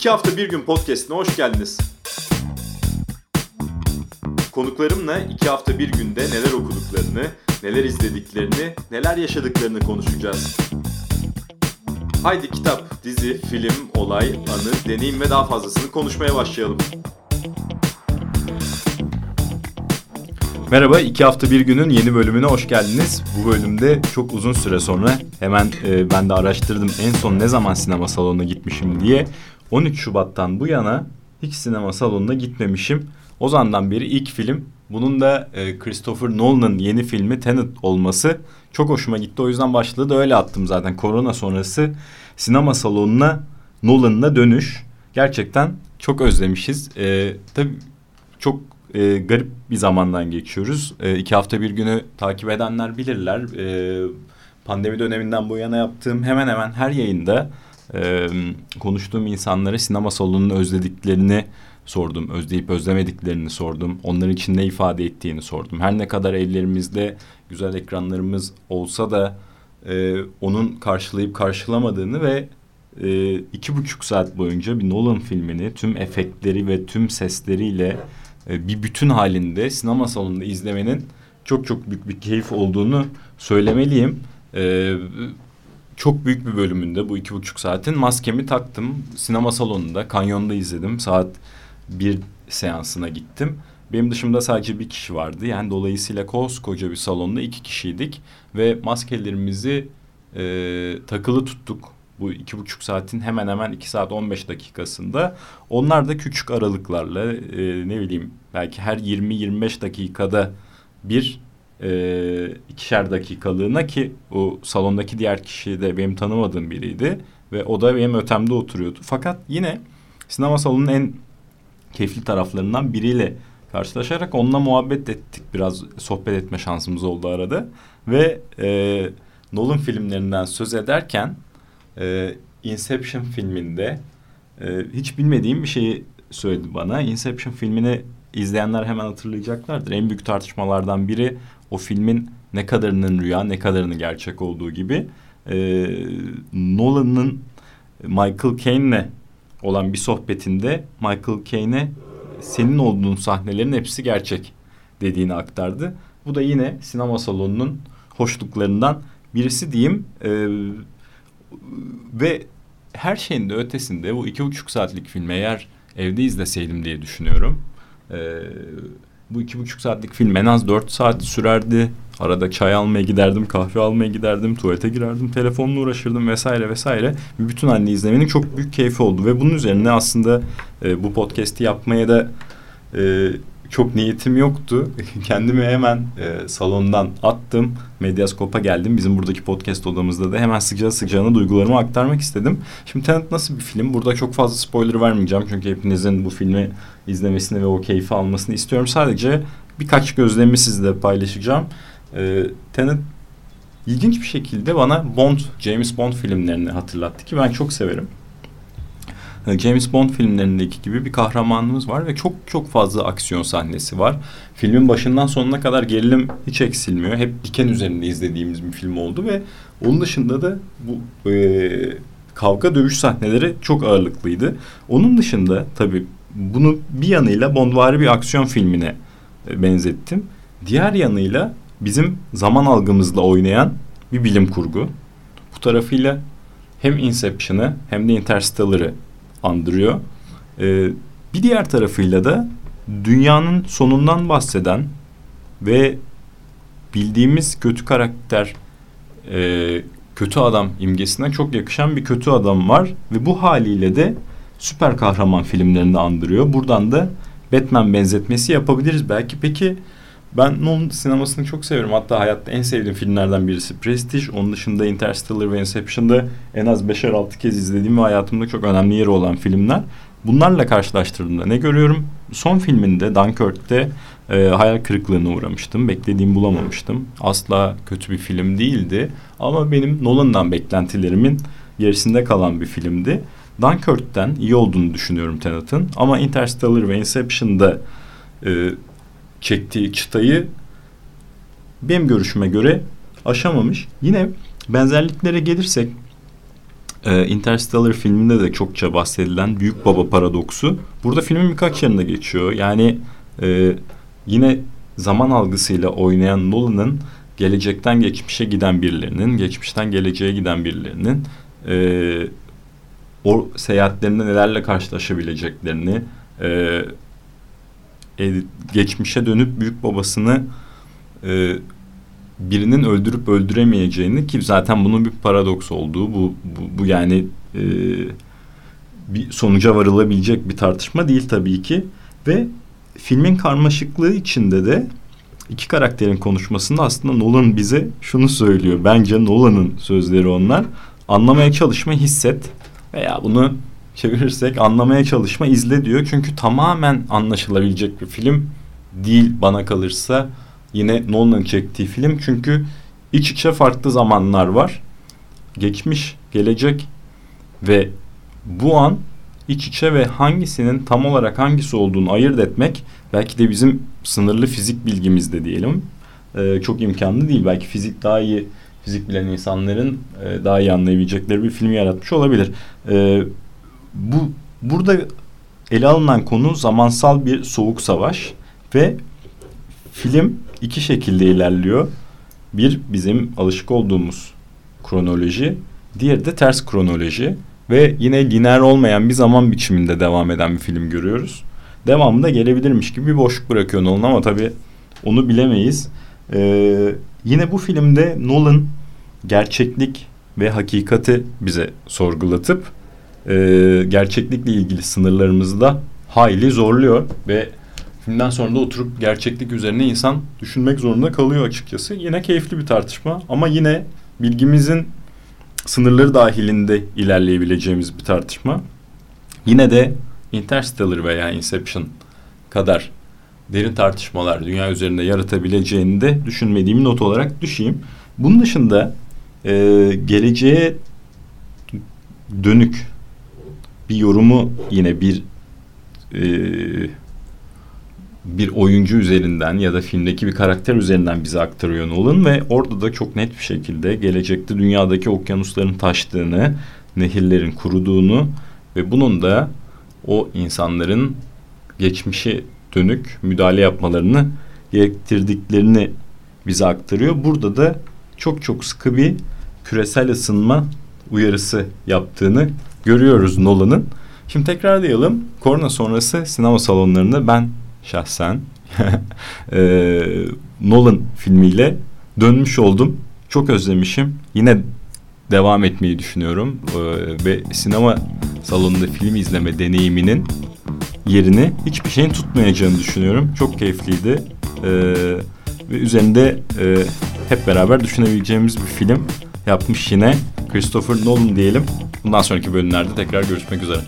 İki hafta bir gün podcastine hoş geldiniz. Konuklarımla iki hafta bir günde neler okuduklarını, neler izlediklerini, neler yaşadıklarını konuşacağız. Haydi kitap, dizi, film, olay, anı, deneyim ve daha fazlasını konuşmaya başlayalım. Merhaba, iki hafta bir günün yeni bölümüne hoş geldiniz. Bu bölümde çok uzun süre sonra hemen e, ben de araştırdım en son ne zaman sinema salonuna gitmişim diye. 13 Şubat'tan bu yana hiç sinema salonuna gitmemişim. O zamandan beri ilk film. Bunun da e, Christopher Nolan'ın yeni filmi Tenet olması çok hoşuma gitti. O yüzden başlığı da öyle attım zaten. Korona sonrası sinema salonuna Nolan'la dönüş. Gerçekten çok özlemişiz. E, tabii çok e, garip bir zamandan geçiyoruz. E, iki hafta bir günü takip edenler bilirler. E, pandemi döneminden bu yana yaptığım hemen hemen her yayında e, konuştuğum insanlara sinema salonunu özlediklerini sordum. Özleyip özlemediklerini sordum. Onların için ne ifade ettiğini sordum. Her ne kadar evlerimizde güzel ekranlarımız olsa da e, onun karşılayıp karşılamadığını ve e, iki buçuk saat boyunca bir Nolan filmini tüm efektleri ve tüm sesleriyle e, bir bütün halinde sinema salonunda izlemenin çok çok büyük bir keyif olduğunu söylemeliyim. E, çok büyük bir bölümünde bu iki buçuk saatin maskemi taktım. Sinema salonunda, kanyonda izledim. Saat bir seansına gittim. Benim dışımda sadece bir kişi vardı. Yani dolayısıyla koskoca bir salonda iki kişiydik. Ve maskelerimizi e, takılı tuttuk. Bu iki buçuk saatin hemen hemen iki saat on beş dakikasında. Onlar da küçük aralıklarla e, ne bileyim belki her yirmi yirmi beş dakikada bir e, ikişer dakikalığına ki o salondaki diğer kişi de benim tanımadığım biriydi. Ve o da benim ötemde oturuyordu. Fakat yine sinema salonunun en keyifli taraflarından biriyle karşılaşarak onunla muhabbet ettik. Biraz sohbet etme şansımız oldu arada. Ve e, Nolan filmlerinden söz ederken e, Inception filminde e, hiç bilmediğim bir şeyi söyledi bana. Inception filmini izleyenler hemen hatırlayacaklardır. En büyük tartışmalardan biri o filmin ne kadarının rüya ne kadarının gerçek olduğu gibi. E, Nolan'ın Michael Caine'le olan bir sohbetinde Michael Caine'e senin olduğun sahnelerin hepsi gerçek dediğini aktardı. Bu da yine sinema salonunun hoşluklarından birisi diyeyim. Ee, ve her şeyin de ötesinde bu iki buçuk saatlik filmi eğer evde izleseydim diye düşünüyorum. Ee, bu iki buçuk saatlik film en az dört saat sürerdi. Arada çay almaya giderdim, kahve almaya giderdim, tuvalete girerdim, telefonla uğraşırdım vesaire vesaire. Bütün halini izlemenin çok büyük keyfi oldu ve bunun üzerine aslında e, bu podcast'i yapmaya da e, çok niyetim yoktu. Kendimi hemen e, salondan attım. Medyaskop'a geldim. Bizim buradaki podcast odamızda da hemen sıcağı sıcağına duygularımı aktarmak istedim. Şimdi Tenet nasıl bir film? Burada çok fazla spoiler vermeyeceğim. Çünkü hepinizin bu filmi izlemesini ve o keyfi almasını istiyorum. Sadece birkaç gözlemimi sizle paylaşacağım. E, Tenet ilginç bir şekilde bana Bond, James Bond filmlerini hatırlattı ki ben çok severim. Ee, James Bond filmlerindeki gibi bir kahramanımız var ve çok çok fazla aksiyon sahnesi var. Filmin başından sonuna kadar gerilim hiç eksilmiyor. Hep diken üzerinde izlediğimiz bir film oldu ve onun dışında da bu e, kavga dövüş sahneleri çok ağırlıklıydı. Onun dışında tabii bunu bir yanıyla Bondvari bir aksiyon filmine e, benzettim. Diğer yanıyla bizim zaman algımızla oynayan bir bilim kurgu. Bu tarafıyla hem Inception'ı hem de Interstellar'ı andırıyor. Ee, bir diğer tarafıyla da dünyanın sonundan bahseden ve bildiğimiz kötü karakter e, kötü adam imgesine çok yakışan bir kötü adam var ve bu haliyle de süper kahraman filmlerini andırıyor. Buradan da Batman benzetmesi yapabiliriz belki. Peki ben Nolan sinemasını çok seviyorum. Hatta hayatta en sevdiğim filmlerden birisi Prestige. Onun dışında Interstellar ve Inception'da en az beşer altı kez izlediğim ve hayatımda çok önemli yeri olan filmler. Bunlarla karşılaştırdığımda ne görüyorum? Son filminde Dunkirk'te e, hayal kırıklığına uğramıştım. Beklediğimi bulamamıştım. Asla kötü bir film değildi. Ama benim Nolan'dan beklentilerimin gerisinde kalan bir filmdi. Dunkirk'ten iyi olduğunu düşünüyorum Tenet'in. Ama Interstellar ve Inception'da e, çektiği çıtayı benim görüşüme göre aşamamış. Yine benzerliklere gelirsek e, Interstellar filminde de çokça bahsedilen büyük baba paradoksu burada filmin birkaç yerinde geçiyor. Yani e, yine zaman algısıyla oynayan Nolan'ın gelecekten geçmişe giden birilerinin, geçmişten geleceğe giden birilerinin e, o seyahatlerinde nelerle karşılaşabileceklerini, e, e, geçmişe dönüp büyük babasını e, birinin öldürüp öldüremeyeceğini ki zaten bunun bir paradoks olduğu bu bu, bu yani e, bir sonuca varılabilecek bir tartışma değil tabii ki ve filmin karmaşıklığı içinde de iki karakterin konuşmasında aslında Nolan bize şunu söylüyor. Bence Nolan'ın sözleri onlar. Anlamaya çalışma, hisset veya bunu çevirirsek anlamaya çalışma, izle diyor. Çünkü tamamen anlaşılabilecek bir film değil bana kalırsa. Yine Nolan'ın çektiği film. Çünkü iç içe farklı zamanlar var. Geçmiş, gelecek ve bu an iç içe ve hangisinin tam olarak hangisi olduğunu ayırt etmek belki de bizim sınırlı fizik bilgimizde diyelim e, çok imkanlı değil. Belki fizik daha iyi fizik bilen insanların e, daha iyi anlayabilecekleri bir film yaratmış olabilir. E, bu burada ele alınan konu zamansal bir soğuk savaş ve film iki şekilde ilerliyor. Bir bizim alışık olduğumuz kronoloji, diğeri de ters kronoloji ve yine lineer olmayan bir zaman biçiminde devam eden bir film görüyoruz. Devamında gelebilirmiş gibi bir boşluk bırakıyor Nolan ama tabii onu bilemeyiz. Ee, yine bu filmde Nolan gerçeklik ve hakikati bize sorgulatıp e, gerçeklikle ilgili sınırlarımızı da hayli zorluyor ve filmden sonra da oturup gerçeklik üzerine insan düşünmek zorunda kalıyor açıkçası. Yine keyifli bir tartışma ama yine bilgimizin sınırları dahilinde ilerleyebileceğimiz bir tartışma. Yine de Interstellar veya Inception kadar derin tartışmalar dünya üzerinde yaratabileceğini de düşünmediğim not olarak düşeyim. Bunun dışında e, geleceğe dönük bir yorumu yine bir e, bir oyuncu üzerinden ya da filmdeki bir karakter üzerinden bize aktarıyor Nolan ve orada da çok net bir şekilde gelecekte dünyadaki okyanusların taştığını, nehirlerin kuruduğunu ve bunun da o insanların geçmişe dönük müdahale yapmalarını gerektirdiklerini bize aktarıyor. Burada da çok çok sıkı bir küresel ısınma uyarısı yaptığını görüyoruz Nolan'ın. Şimdi tekrarlayalım. Korona sonrası sinema salonlarında ben şahsen e, Nolan filmiyle dönmüş oldum. Çok özlemişim. Yine devam etmeyi düşünüyorum. E, ve sinema salonunda film izleme deneyiminin yerini hiçbir şeyin tutmayacağını düşünüyorum. Çok keyifliydi. E, ve üzerinde e, hep beraber düşünebileceğimiz bir film yapmış yine Christopher Nolan diyelim. Bundan sonraki bölümlerde tekrar görüşmek üzere.